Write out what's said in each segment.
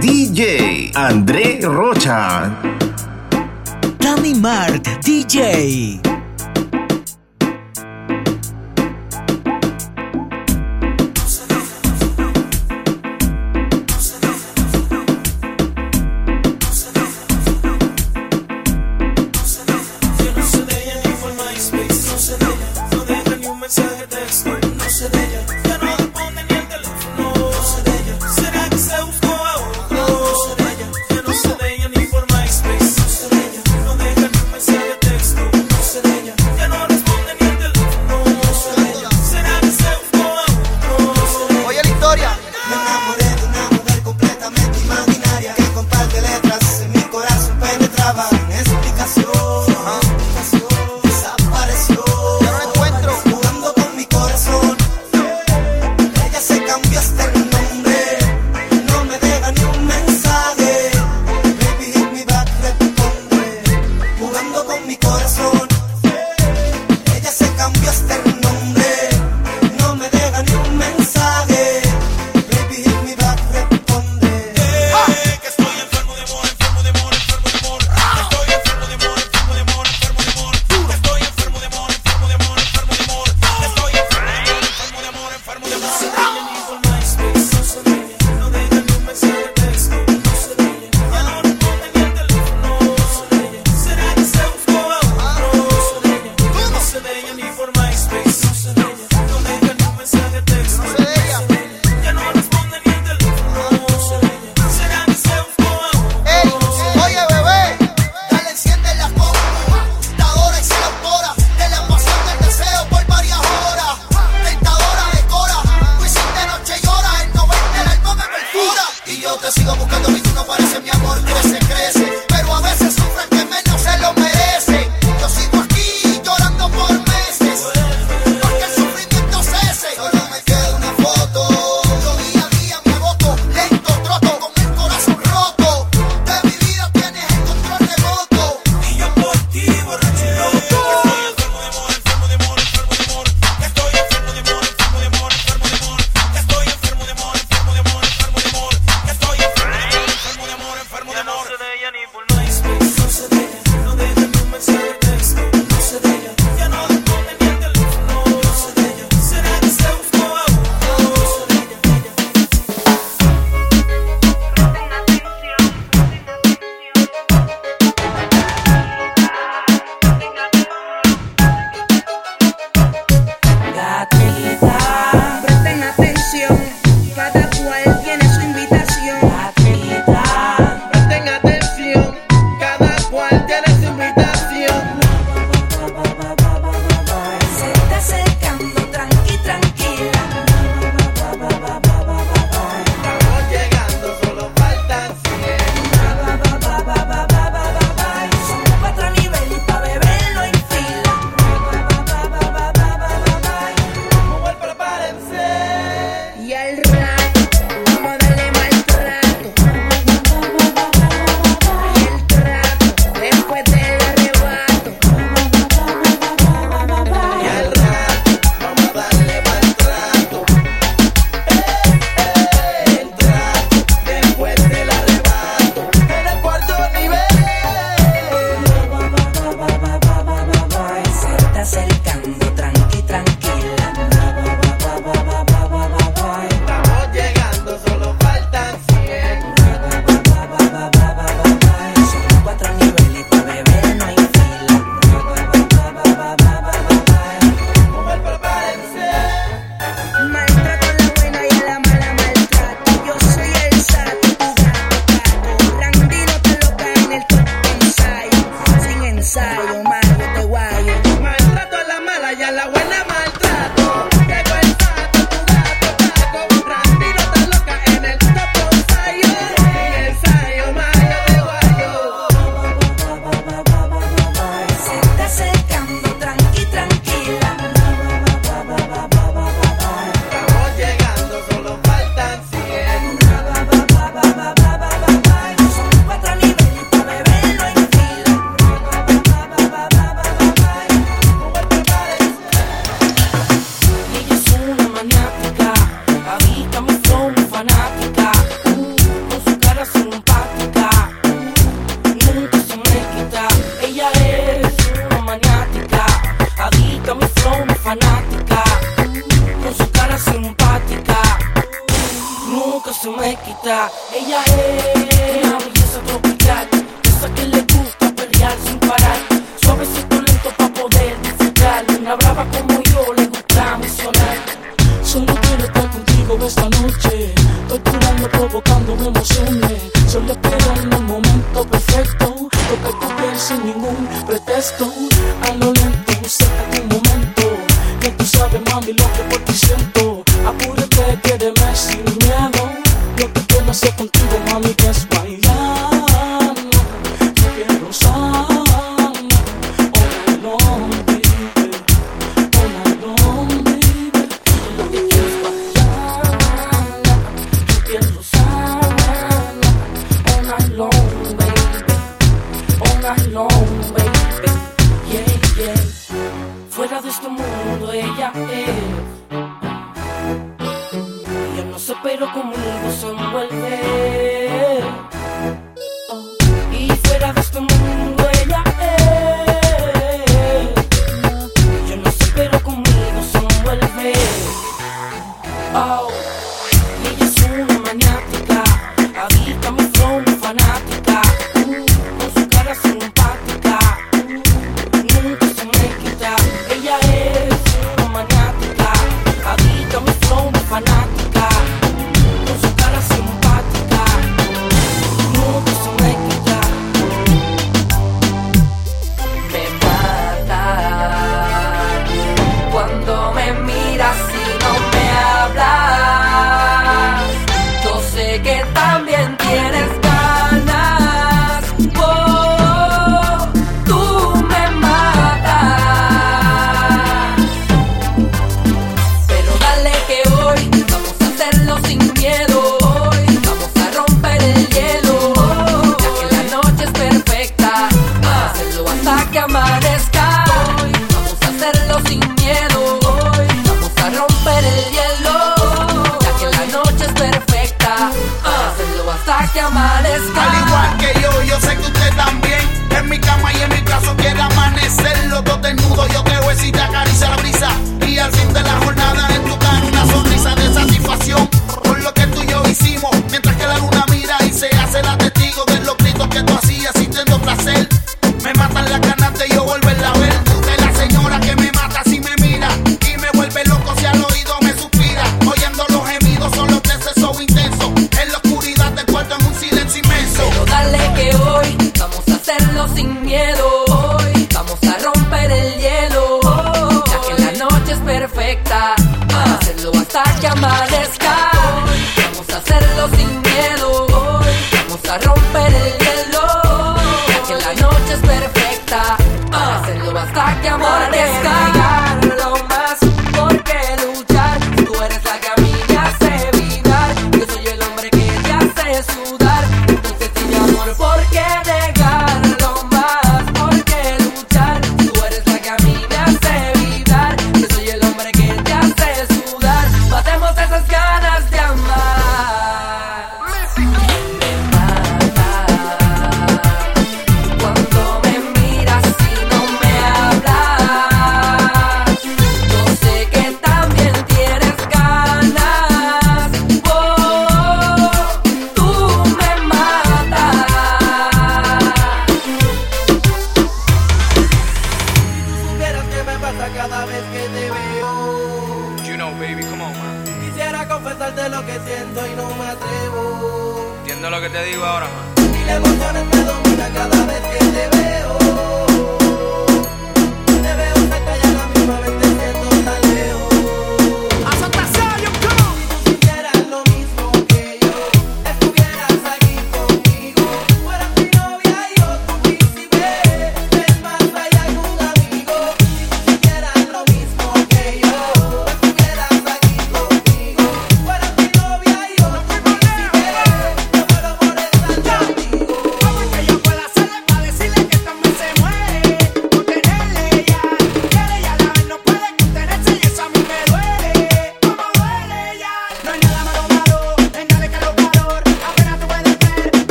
DJ André Rocha. Dani Mart DJ.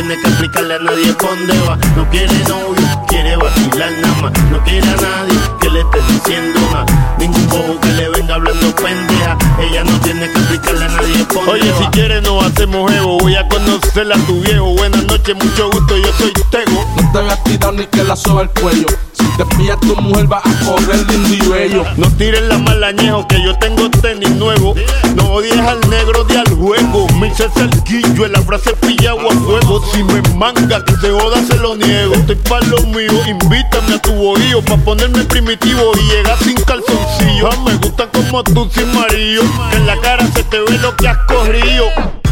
tiene que explicarle a nadie dónde va. No quiere novio, quiere vacilar nada más. No quiere a nadie que le esté diciendo nada. Ningún bobo que le venga hablando pendeja. Ella no tiene que explicarle a nadie dónde Oye, si quiere no hacemos evo. Voy a conocerla a tu viejo. Buenas noches, mucho gusto, yo soy Tego. No te hagas tirar ni que la soba el cuello Después tu mujer va a correr lindo y bello. No tires la malañejo que yo tengo tenis nuevo. No odies al negro de al juego. Me hice el guillo en la frase pillado a fuego. Si me manga que se joda se lo niego. Estoy pa' lo mío, invítame a tu bohío pa' ponerme primitivo y llegar sin calzoncillo. Ah, me gusta como tú sin marido, que en la cara se te ve lo que has corrido.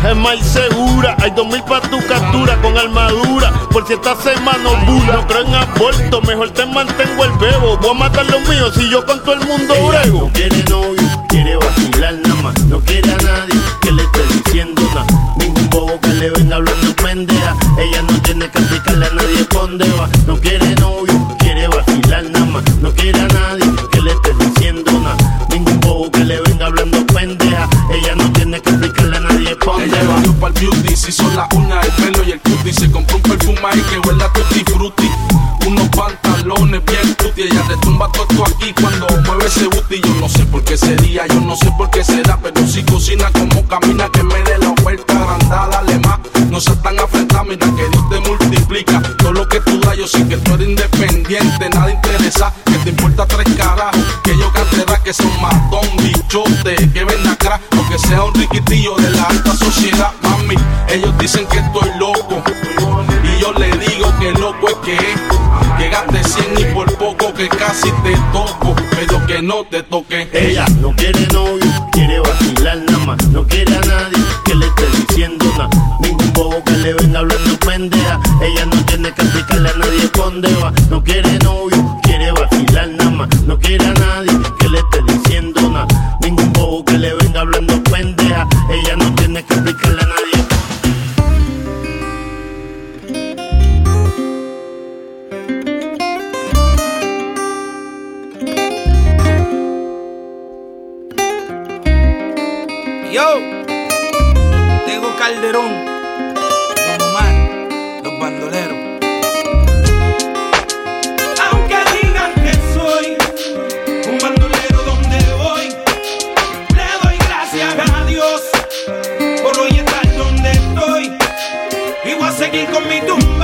Es más segura, hay dos mil pa' tu captura con armadura. Por si esta semana no bula, no creo en aborto, mejor te mantienes mantengo el bebo. Voy a matar los míos si yo con todo el mundo Ella brego. no quiere novio, quiere vacilar nada más. No quiere a nadie que le esté diciendo nada. Ningún bobo que le venga hablando pendeja. Ella no tiene que explicarle a nadie dónde va. No quiere novio, quiere vacilar nada más. No quiere a nadie que le esté diciendo nada. Ningún bobo que le venga hablando pendeja. Ella no tiene que explicarle a nadie dónde Ella va. va para el beauty, se hizo la uña, el pelo y el cutie. Se compró un perfume ahí que huele a tutti frutti. Tutti. Ella retumba todo esto aquí cuando mueve ese booty. Yo no sé por qué sería, yo no sé por qué será. Pero si cocina como camina, que me dé la oferta agrandada, dale más. No seas tan afrentada, mira que Dios te multiplica. Todo lo que tú das, yo sé que tú eres independiente, nada interesa. Que te importa tres carajos. Que yo cante rap, que son matón, bichote, que ven acá. Aunque sea un riquitillo de la alta sociedad, mami. Ellos dicen que estoy loco. Y yo le digo que loco es que es. Que gaste 100 y por poco casi te toco. Pero que no te toque. Ella no quiere novio, quiere vacilar nada más. No quiere a nadie que le esté diciendo nada. Ningún bobo que le venga hablando pendeja. Ella no tiene que explicarle a nadie dónde va. No quiere novio, quiere vacilar nada más. No quiere a nadie que le esté diciendo nada. Ningún bobo que le venga hablando pendeja. Ella no tiene que explicarle Yo, Tego Calderón, Don Omar, los bandoleros. Aunque digan que soy un bandolero donde voy, le doy gracias a Dios por hoy estar donde estoy. Y voy a seguir con mi tumbao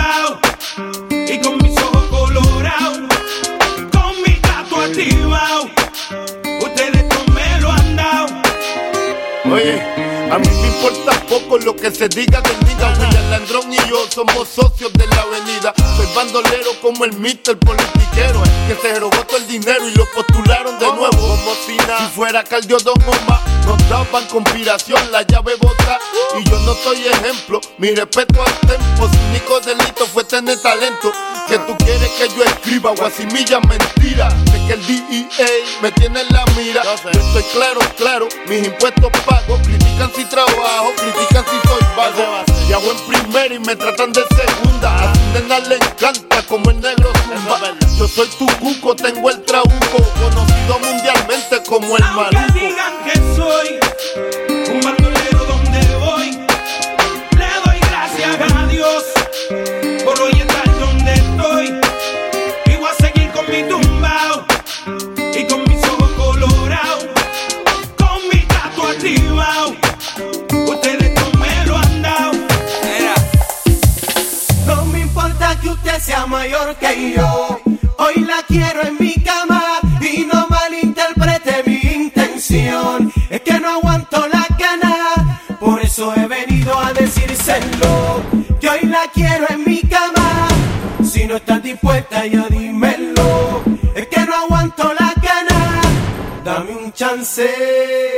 a mí me importa poco lo que se diga del nigga. William Landrón y yo somos socios de la avenida. Bandolero como el Mister politiquero. el Que se robó todo el dinero y lo postularon de nuevo. Como si nada. Si fuera Caldio Don Omar, nos daban conspiración, la llave bota. Y yo no soy ejemplo. Mi respeto al tempo. Su único delito fue tener talento. Que tú quieres que yo escriba guasimilla mentira. De que el DEA me tiene en la mira. Yo estoy claro, claro, mis impuestos pago. Critican si trabajo, critican si soy vago. Y hago en primera y me tratan de segunda. A su nena le encanta como el negro zumba. Yo soy tu cuco, tengo el trabuco. Conocido mundialmente como el Aunque maluco. digan que soy mayor que yo. Hoy la quiero en mi cama y no malinterprete mi intención. Es que no aguanto la gana, por eso he venido a decírselo. Que hoy la quiero en mi cama. Si no estás dispuesta, ya dímelo. Es que no aguanto la gana, dame un chance.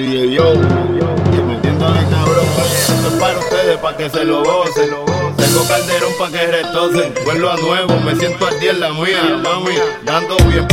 DJ Yo. Y metiéndole cabrón, esto es para ustedes, para que se lo gocen. Tengo calderón para que retocen. Vuelvo a nuevo, me siento al día en la mía, mami. Dando bien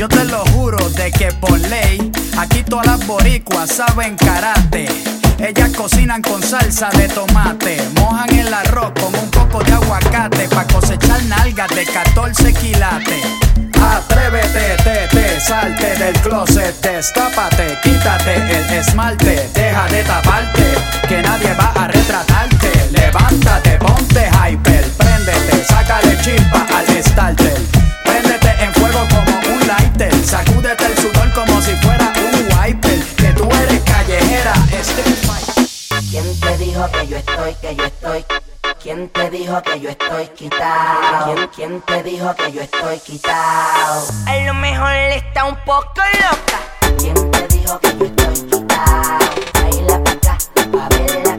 Yo te lo juro de que por ley, aquí todas las boricuas saben karate. Ellas cocinan con salsa de tomate, mojan el arroz con un poco de aguacate pa' cosechar nalgas de 14 quilates. Atrévete, te, te, salte del closet, destápate, quítate el esmalte, deja de taparte, que nadie va a retratarte. Levántate, ponte hyper, préndete, sácale chispa al starter. que yo estoy, que yo estoy? ¿Quién te dijo que yo estoy quitado? ¿Quién, quién te dijo que yo estoy quitado? A lo mejor está un poco loca. ¿Quién te dijo que yo estoy quitado? Baila pa' acá, pa' verla.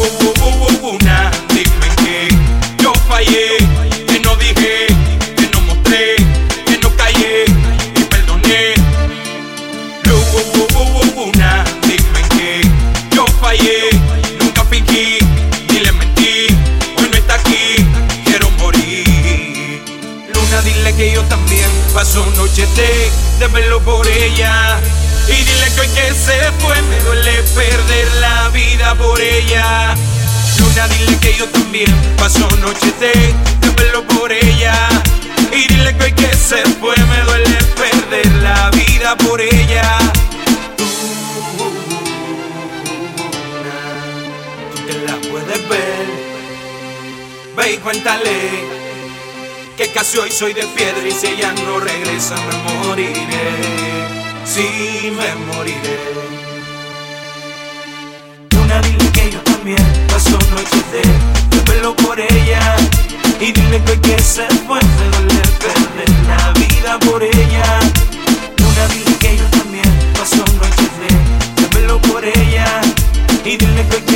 una, dime que yo fallé, que no dije, que no mostré, que no callé y perdoné. Una, dime que yo fallé, nunca fingí, ni le mentí, hoy no está aquí, quiero morir. Luna, dile que yo también paso noche de, de verlo por ella y dile que hoy que se fue me duele perder la vida por ella Luna, dile que yo también paso noche de, verlo por ella y dile que hoy que se fue me duele perder la vida por ella. Tú, tú te la puedes ver, ve y cuéntale que casi hoy soy de piedra y si ella no regresa me moriré si me moriré. Una dile que yo también paso noches de pelo por ella y dile que hay que ser fuerte, doler la vida por ella. Una dile que yo también paso noches de pelo por ella y dile que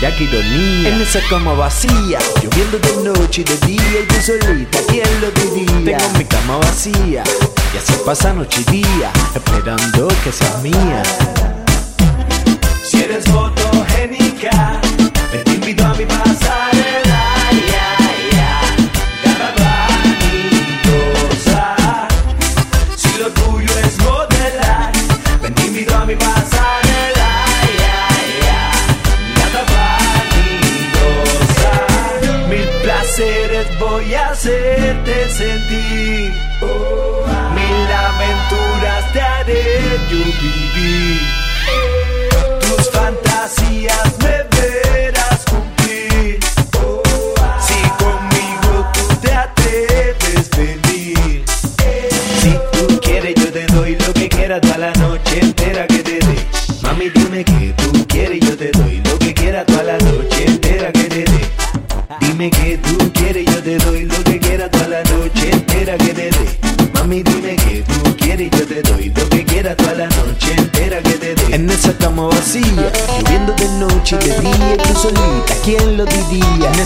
mira qué ironía. En esa cama vacía, lloviendo de noche y de día y tú solita, ¿quién lo diría? Tengo mi cama vacía y así pasa noche y día, esperando que seas mía. Si eres fotogénica,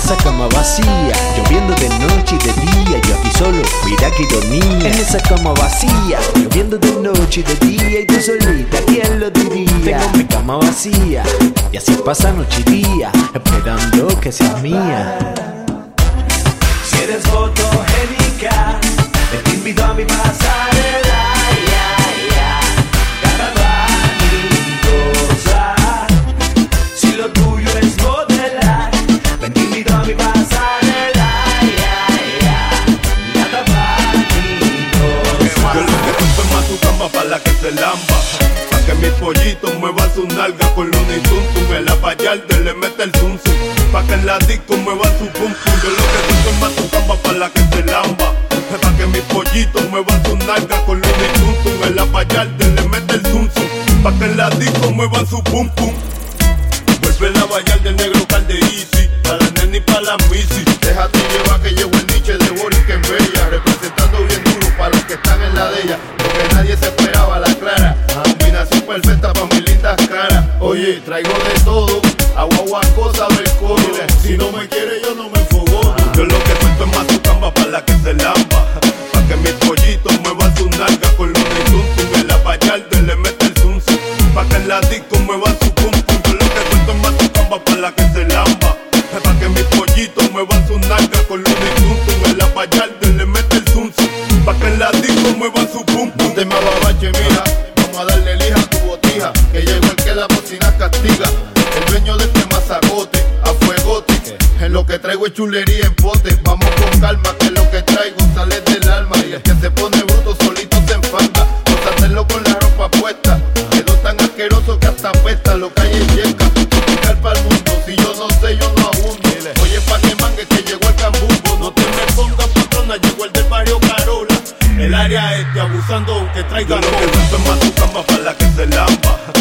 esa cama vacía, lloviendo de noche y de día, yo aquí solo, mira qué ironía. En esa cama vacía, lloviendo de noche y de día, y tú solita, ¿quién lo diría? Tengo mi cama vacía, y así pasa noche y día, esperando que seas mía. Si eres fotogénica, te invito a mi pasarela. Se lamba. Pa' que mis pollitos muevan su nalga con luna y tum tum. En la payalde le mete el zum. Pa' que en la disco muevan su pum pum. Yo lo que toco es más tu cama para la que se lamba. Pa' que mis pollitos muevan su nalga con luna y tum tum. En la payalde le mete el zum. Pa' que en la disco muevan su pum pum. Vuelve la vallar del negro caldeísi Pa' la nena y pa' la misi Déjate llevar que llegó el niche de Boris que en bella Representando bien para los que están en la de ella Porque nadie se esperaba la clara. Combinación perfecta pa' mis lindas caras. Oye, traigo de todo Agua, agua, cosa del coro Si no me quiere yo no me enfogo Yo lo que suelto es más su para la que se lamba Pa' que mis pollitos chulería en pote. Vamos con calma que lo que traigo sale del alma. Y el que se pone bruto solito se enfanga Vamos a hacerlo con la ropa puesta. Quedó tan asqueroso que hasta apesta. Lo que hay es yeca Picar pa'l mundo. Si yo no sé yo no abundo Oye pa' que mangue que llegó el cambumbo. No te me pongas patrona Llegó el del barrio Carola. El área este abusando aunque traiga lo que es más tu cama para la que se lamba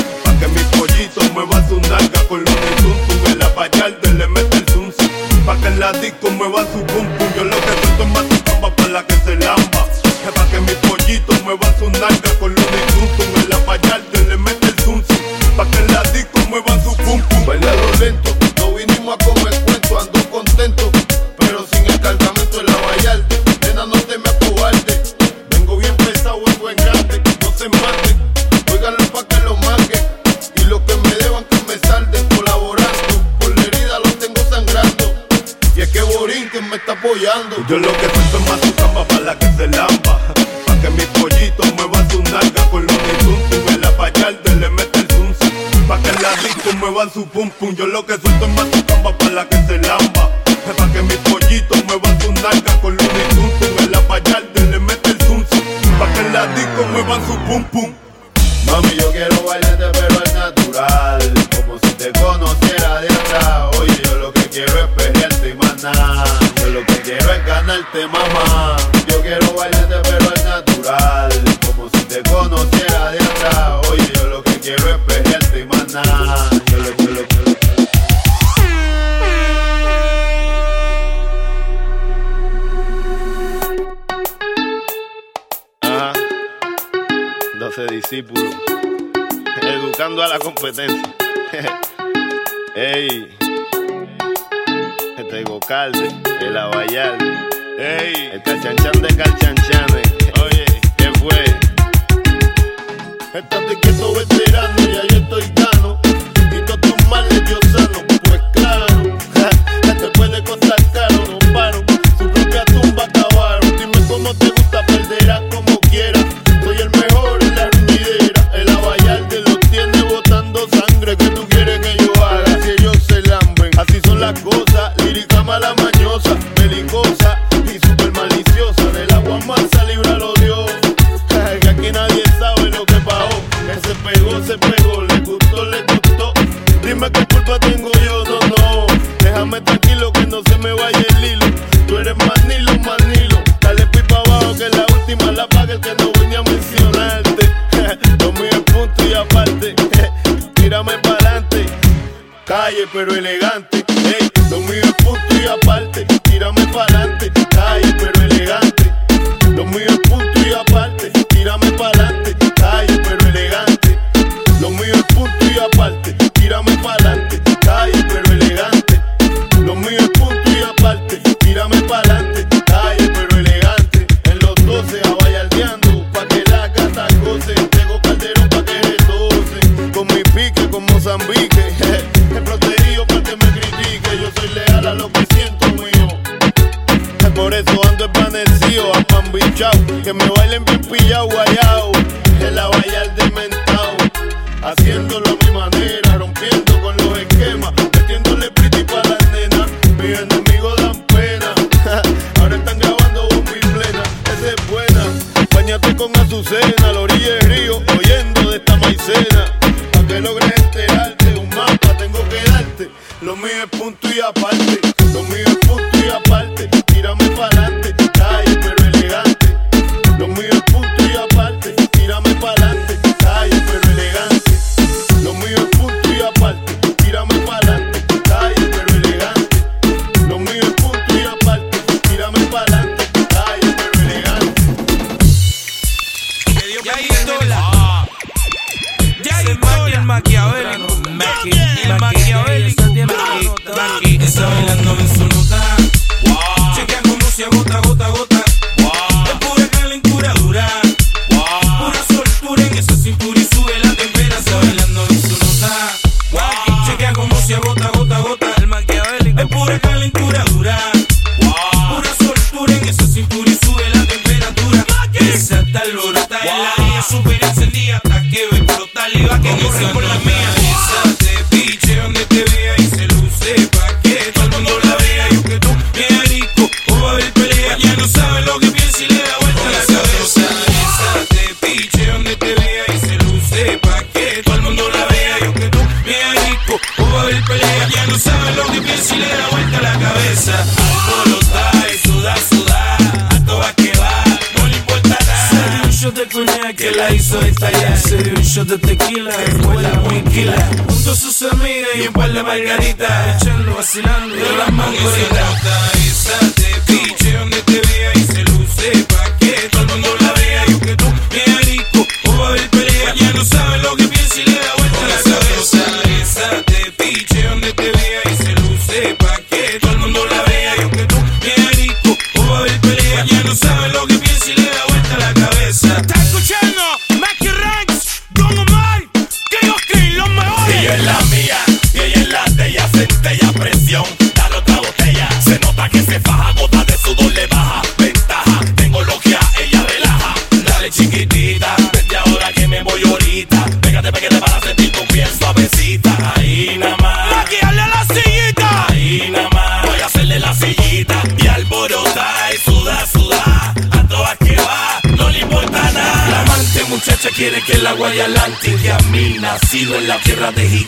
nacido en la tierra de Egipto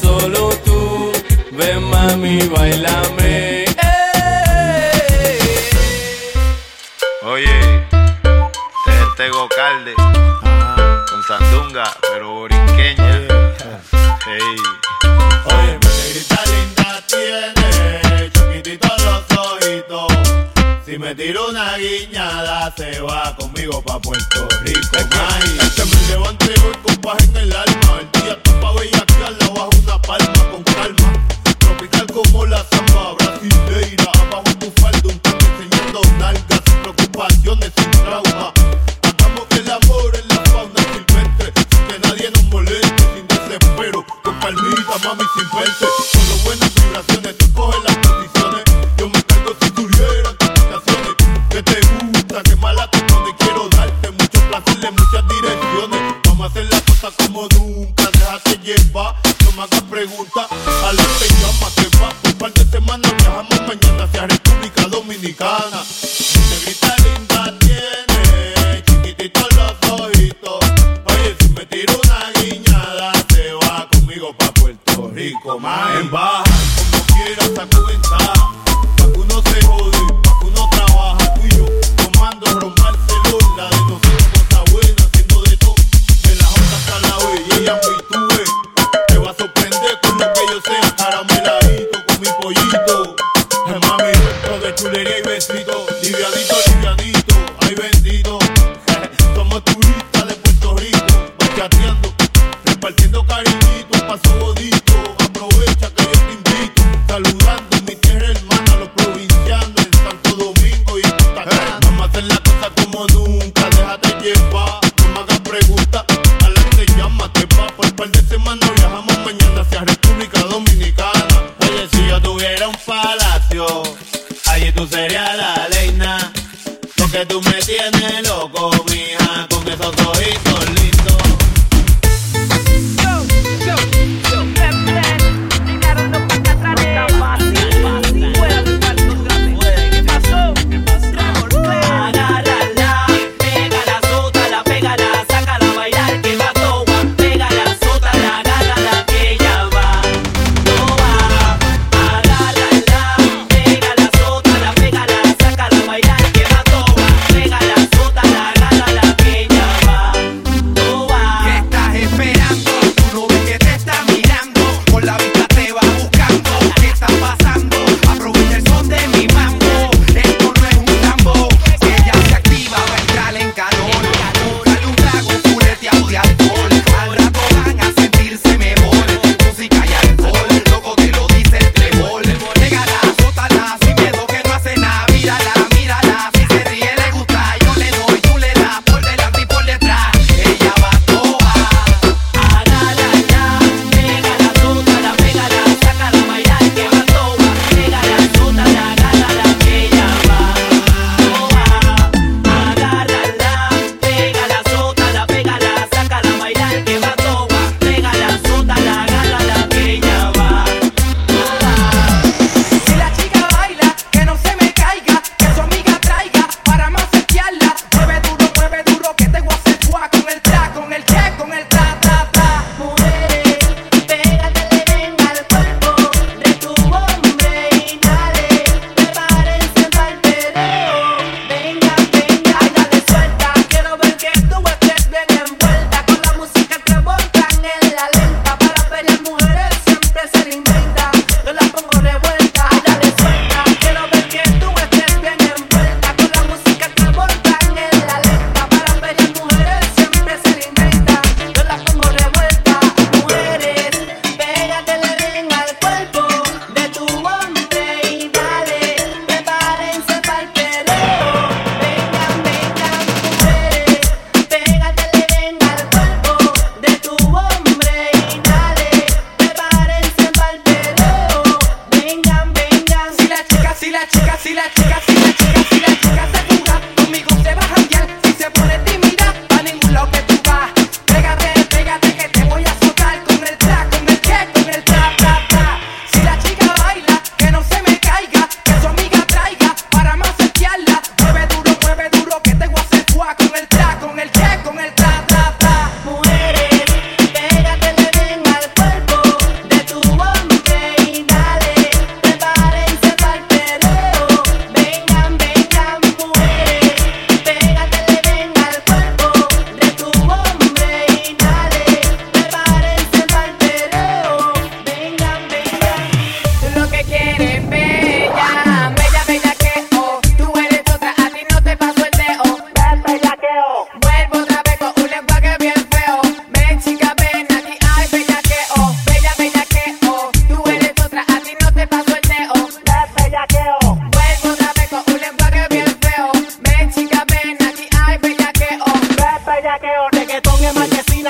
solo tú. Ven mami, bailame. Oye, este es Gocalde con Sandunga, pero borinqueña. Hey. Oye, mi linda tiene chiquititos los ojitos. Si me tiro una guiñada, se va conmigo pa' Puerto Rico. Es que, este me lleva en en el alma. El día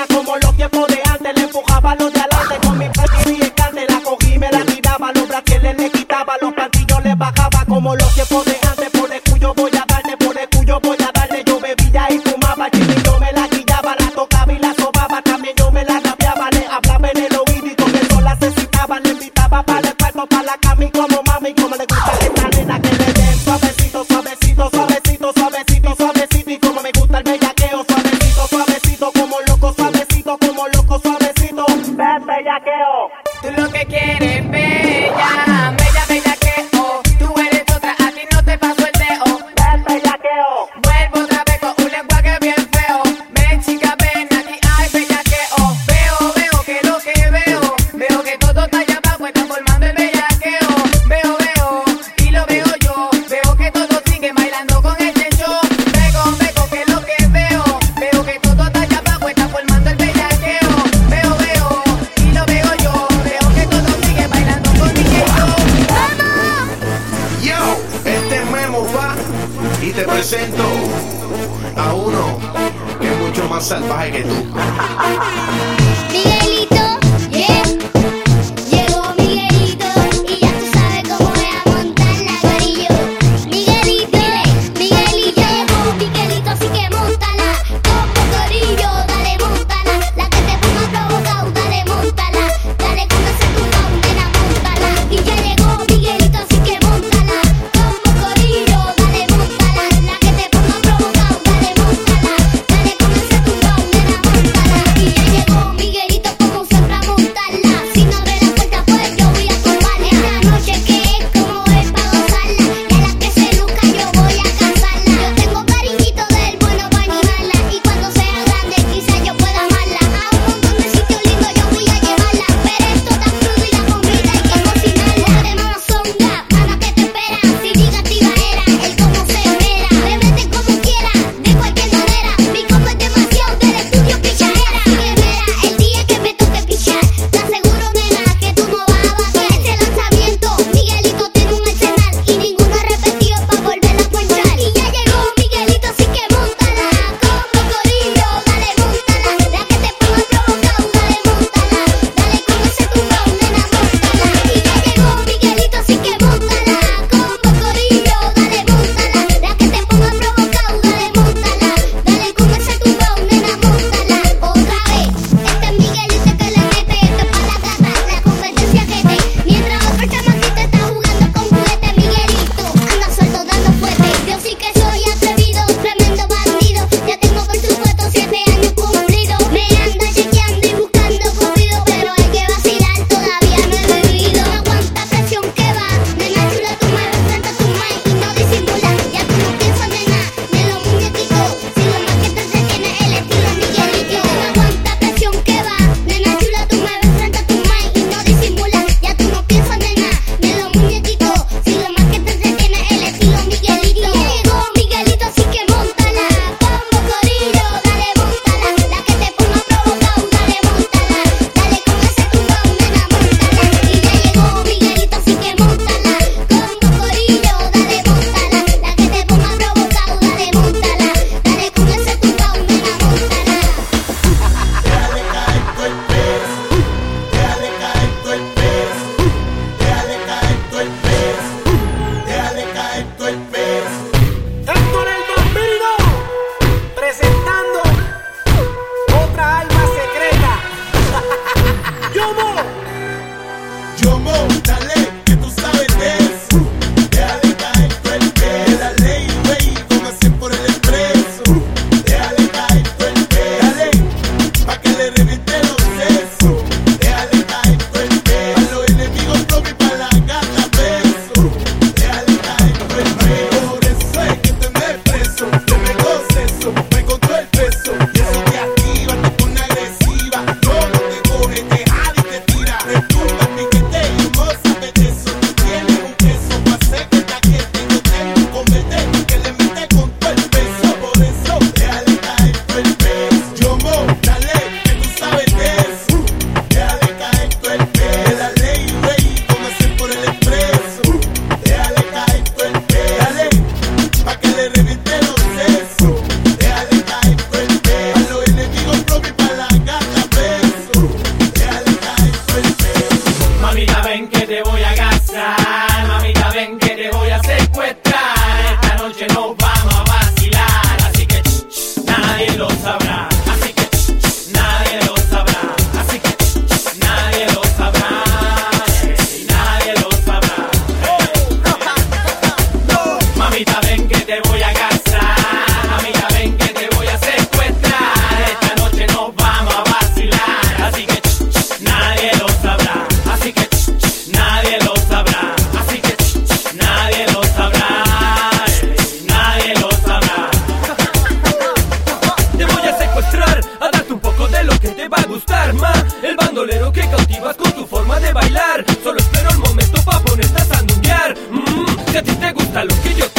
como lo con tu forma de bailar. Solo espero el momento pa' ponerte a sandunguear. Mm, mm Si a ti te gusta lo que yo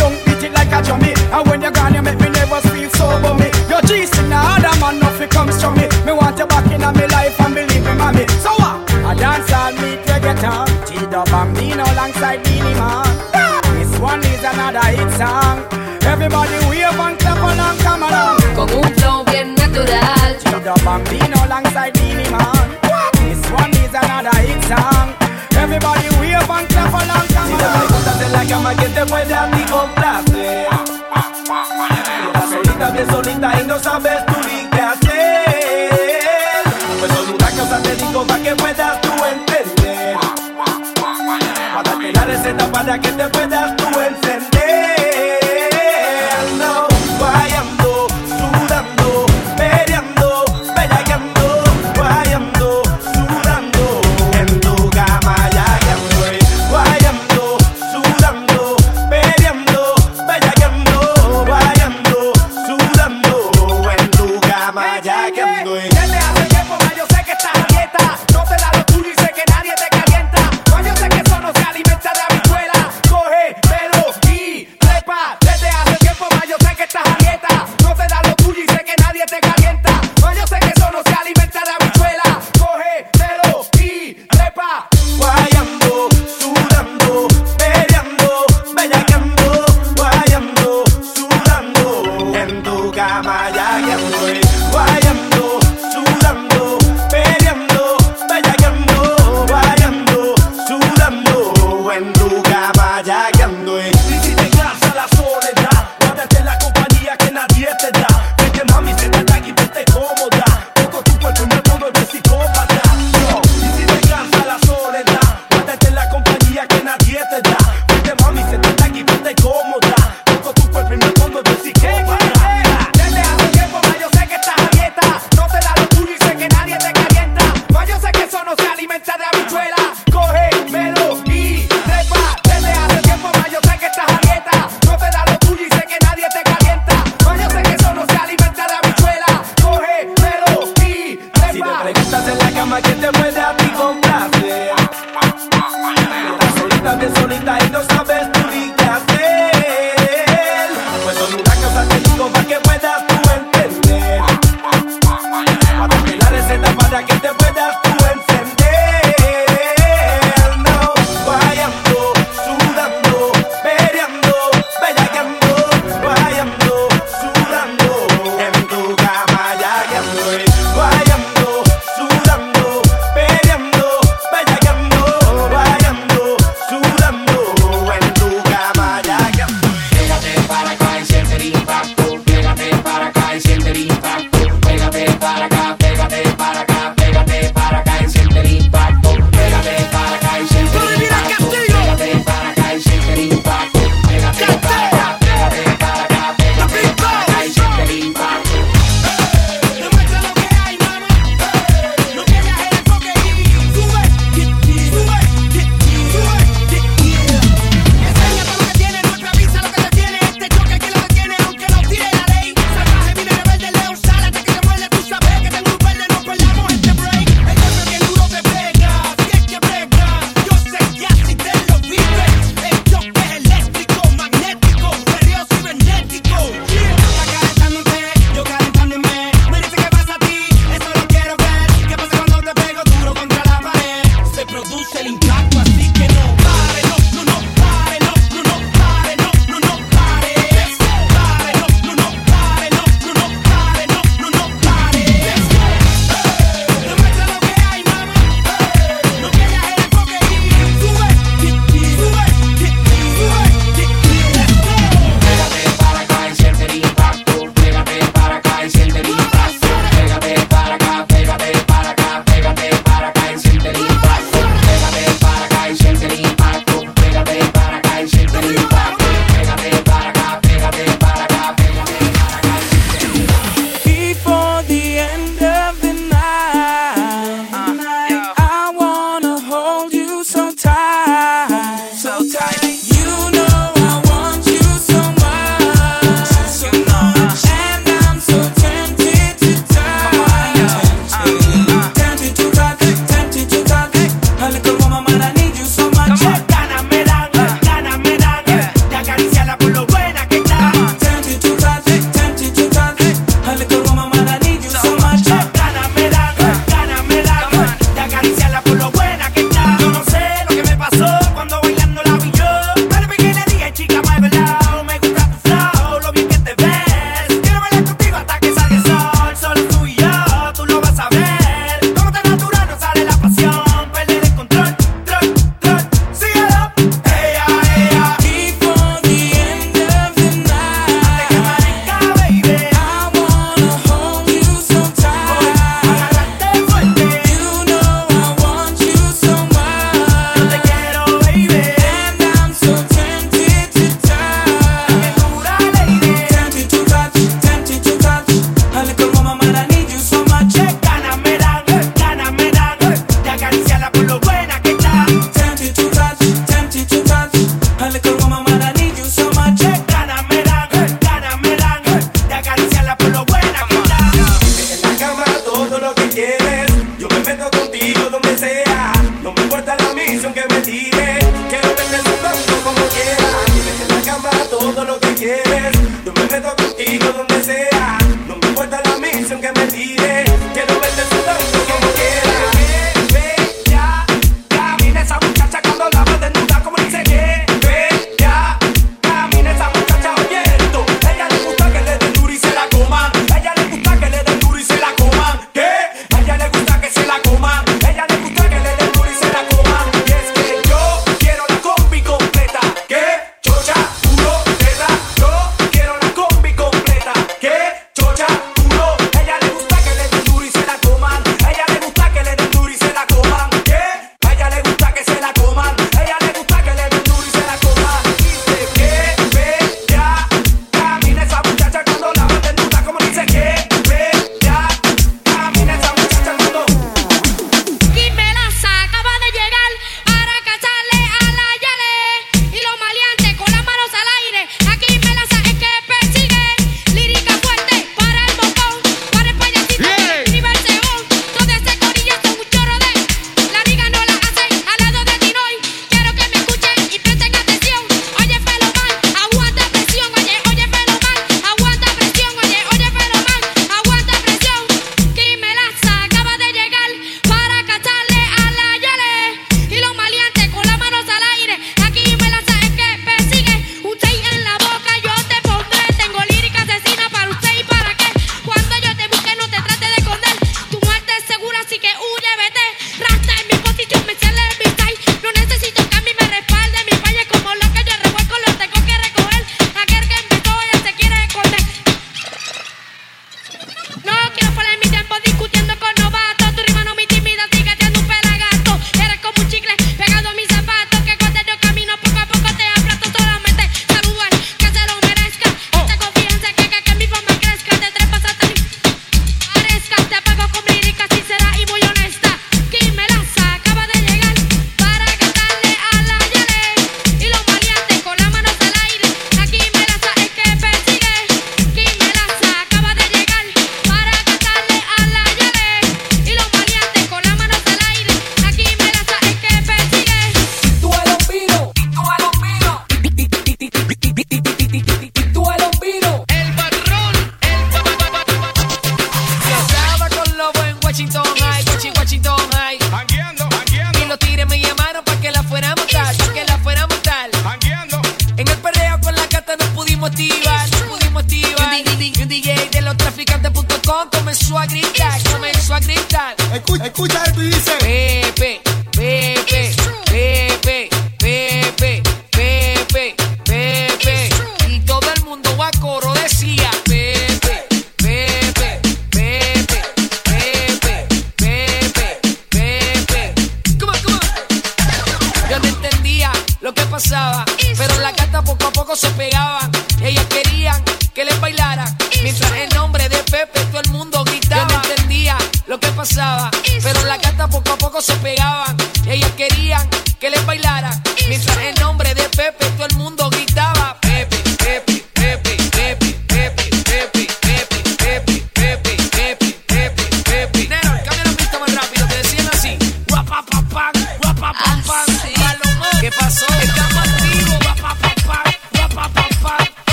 Don't beat it like a chummy. And when you're gone, you make me never feel so bummy. Your G's in the other man, nothing comes to me. Me want you back in my life and believe me, mommy. So what? Uh, I dance all meet reggaeton. T-Dub Bambino alongside Beanie Man. This one is another hit song. Everybody wave and clap along, come along. Como un flow bien natural. T-Dub Bambino alongside Beanie Man. This one is another hit song. Everybody wave and clap along, come along. la cama que te puede a ti complacer. Estás solita, bien solita y no sabes tú ni qué hacer. Pues solo una cosa te digo para que puedas tú entender. Para darte la receta para que te puedas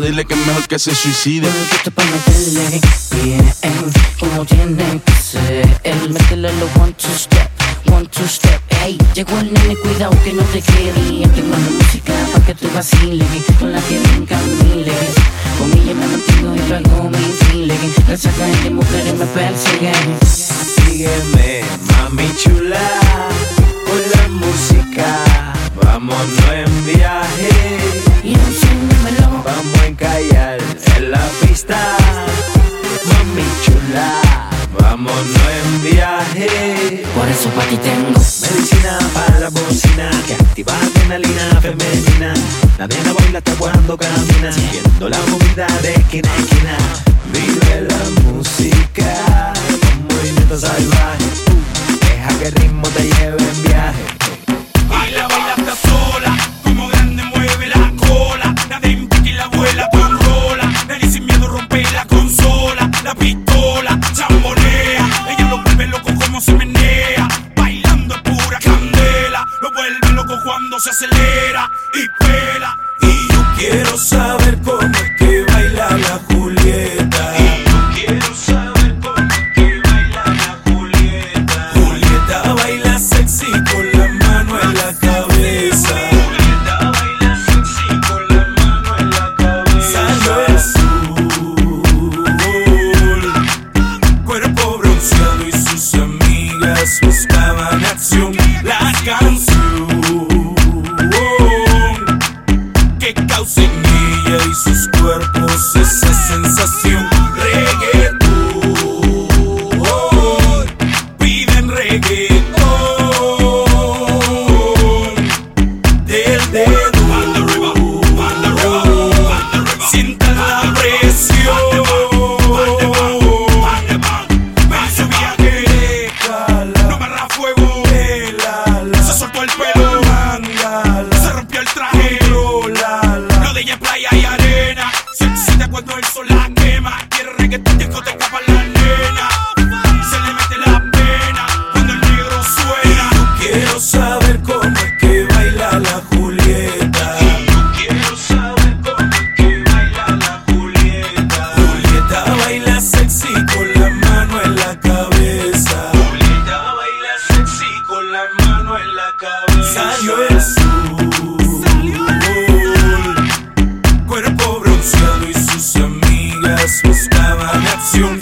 dile que es mejor que se suicide. Y sus amigas buscaban acción.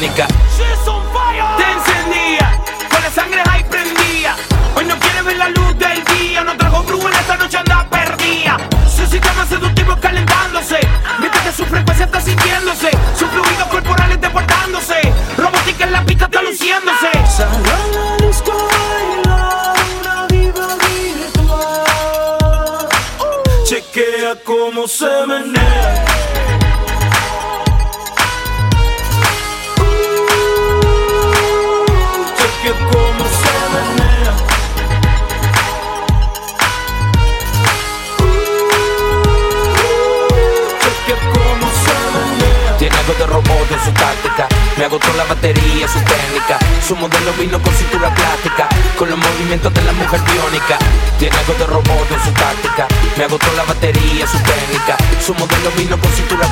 electrónica batería, su técnica. Su modelo vino con cintura